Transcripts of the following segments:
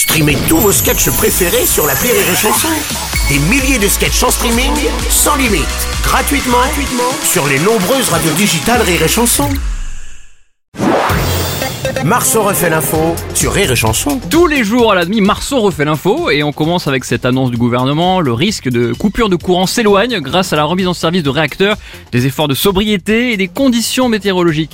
Streamez tous vos sketchs préférés sur la Rire et Chanson. Des milliers de sketchs en streaming, sans limite, gratuitement, gratuitement sur les nombreuses radios digitales Rire et Chanson. Marceau refait l'info sur Rire et Chanson. Tous les jours à la demi, Marceau refait l'info et on commence avec cette annonce du gouvernement. Le risque de coupure de courant s'éloigne grâce à la remise en service de réacteurs, des efforts de sobriété et des conditions météorologiques.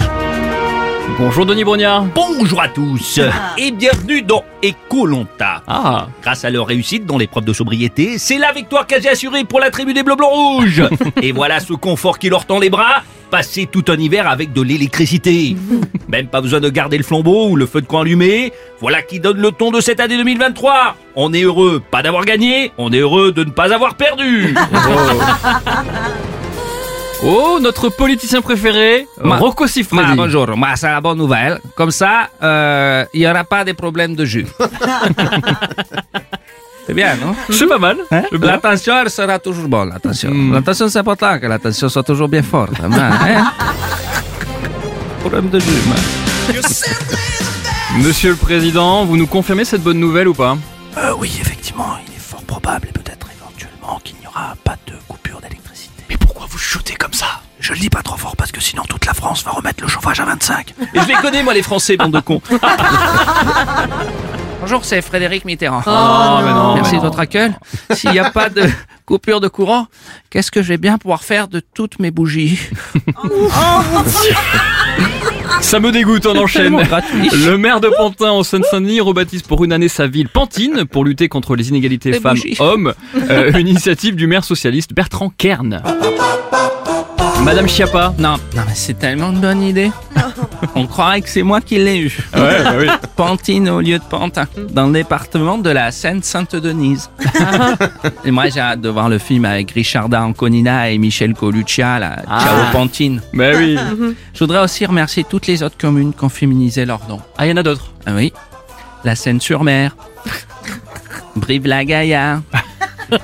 Bonjour Denis Brognard. Bonjour à tous et bienvenue dans Ecolonta. Ah, Grâce à leur réussite dans l'épreuve de sobriété, c'est la victoire quasi assurée pour la tribu des Bleus Blancs Rouges. et voilà ce confort qui leur tend les bras, passer tout un hiver avec de l'électricité. Même pas besoin de garder le flambeau ou le feu de camp allumé. Voilà qui donne le ton de cette année 2023. On est heureux pas d'avoir gagné, on est heureux de ne pas avoir perdu. oh notre politicien préféré, Ma- Rocco Siffredi. Ma, bonjour, c'est la bonne nouvelle. Comme ça, euh, il n'y aura pas de problème de jus. c'est bien, non? C'est pas mal. Bien. L'attention, elle sera toujours bonne, l'attention. Hmm. L'attention, c'est important que l'attention soit toujours bien forte. hein. Problème de jus, man. Monsieur le Président, vous nous confirmez cette bonne nouvelle ou pas? Euh, oui, effectivement, il est fort probable et peut-être éventuellement qu'il n'y aura pas de Je le dis pas trop fort parce que sinon toute la France va remettre le chauffage à 25. Et je les connais, moi, les Français, bande de cons. Bonjour, c'est Frédéric Mitterrand. Oh, mais non, Merci mais de votre accueil. S'il n'y a pas de coupure de courant, qu'est-ce que je vais bien pouvoir faire de toutes mes bougies Ça me dégoûte, on enchaîne. Le maire de Pantin en Seine-Saint-Denis rebaptise pour une année sa ville Pantine pour lutter contre les inégalités femmes-hommes. Euh, une initiative du maire socialiste Bertrand Kern. Madame Chiappa. Non, non, mais c'est tellement une bonne idée. On croirait que c'est moi qui l'ai eu. Ouais, bah oui. Pantine au lieu de Pantin, dans le département de la Seine-Sainte-Denise. et moi, j'ai hâte de voir le film avec Richarda Anconina et Michel Coluccia, là, Ah. Ciao Pantine. Bah oui. Je voudrais aussi remercier toutes les autres communes qui ont féminisé leur nom. Ah, il y en a d'autres. Ah oui, la Seine-sur-Mer, Brive-la-Gaillarde,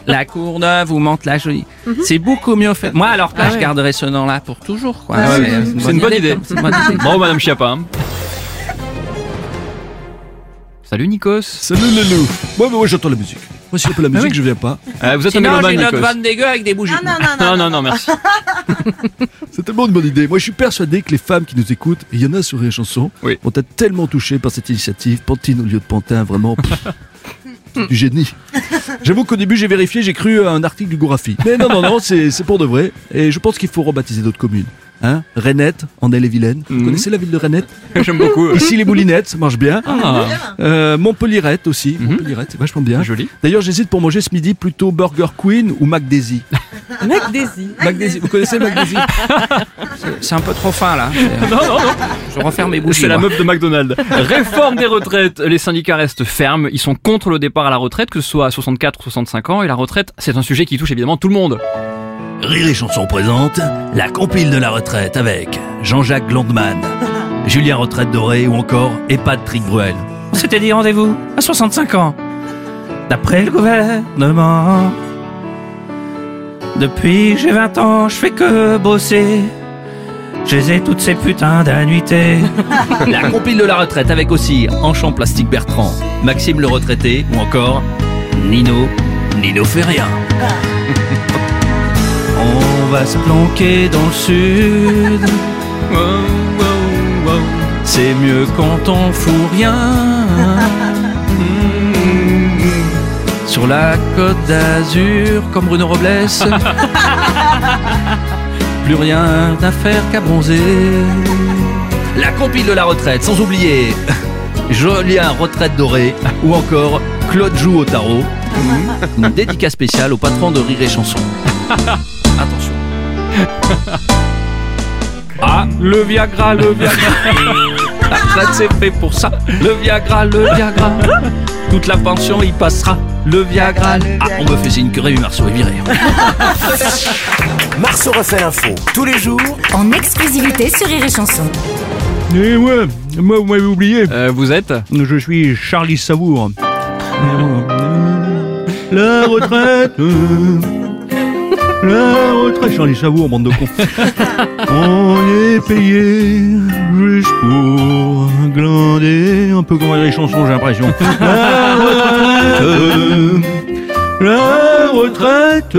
la Courneuve ou Mantes-la-Jolie. C'est beaucoup mieux fait. Moi, alors là, je garderai ce nom-là pour toujours. quoi. Ah ouais, c'est une bonne idée. C'est une bonne idée. Bravo, Madame Chiappa. Salut Nikos. Salut les loups Moi, moi j'entends la musique. Moi, n'y a pas la musique, oui. je viens pas. Euh, vous êtes un Sinon, j'ai mélomane, une autre Nikos. vanne dégueu avec des bougies. Non, non, non, merci. C'est tellement une bonne idée. Moi, je suis persuadé que les femmes qui nous écoutent, et il y en a sur les chansons, Oui. vont être tellement touchées par cette initiative. Pantine au lieu de Pantin, vraiment. du génie. J'avoue qu'au début, j'ai vérifié, j'ai cru à un article du Gorafi. Mais non, non, non, c'est c'est pour de vrai. Et je pense qu'il faut rebaptiser d'autres communes. Hein? Renette, en Elle-et-Vilaine. Vous Mhm. connaissez la ville de Renette? J'aime beaucoup. Ici, les Boulinettes, ça marche bien. Ah, Euh, Montpellierette aussi. Mhm. Montpellierette, c'est vachement bien. joli. D'ailleurs, j'hésite pour manger ce midi plutôt Burger Queen ou McDaisy. McDaisy, vous connaissez McDaisy? C'est un peu trop fin, là. Non, non, non. Je referme mes bougies. C'est la meuf de McDonald's. Réforme des retraites. Les syndicats restent fermes. Ils sont contre le départ à la retraite, que ce soit à 64 ou 65 ans. Et la retraite, c'est un sujet qui touche évidemment tout le monde. Rire et Chanson présente la compile de la retraite avec Jean-Jacques Glandman, Julien Retraite Doré ou encore EHPAD Trick Bruel. C'était dit rendez-vous à 65 ans. D'après le gouvernement. Depuis que j'ai 20 ans, je fais que bosser. Je les ai toutes ces putains d'annuités. La compile de la retraite avec aussi Enchant Plastique Bertrand, Maxime le retraité ou encore Nino, Nino fait rien. On va se planquer dans le sud. C'est mieux quand on fout rien. Sur la côte d'Azur, comme Bruno Robles. Plus rien à faire qu'à bronzer. La compile de la retraite, sans oublier Julien Retraite Doré ou encore Claude Joue au tarot. Une dédicace spéciale au patron de Rire et Chanson. Attention. Ah, le Viagra, le Viagra. La retraite c'est fait pour ça. Le Viagra, le Viagra. Toute la pension y passera. Le Viagra. le- Ah, on me fait signe que Rémi Marceau est viré. Marceau refait l'info tous les jours en exclusivité sur Rire et Chanson. Et ouais, moi, vous m'avez oublié. Euh, vous êtes Je suis Charlie Savour. La retraite. La retraite, ai savoure, bande de cons. On est payé juste pour glander. Un peu comme les chansons, j'ai l'impression. La retraite, la retraite,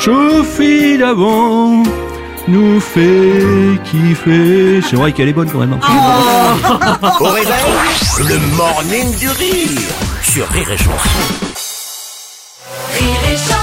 Sophie d'avant nous fait kiffer. C'est vrai qu'elle est bonne quand même. hein. Au réveil, le morning du rire sur Rire et Chanson. Rire et chanson.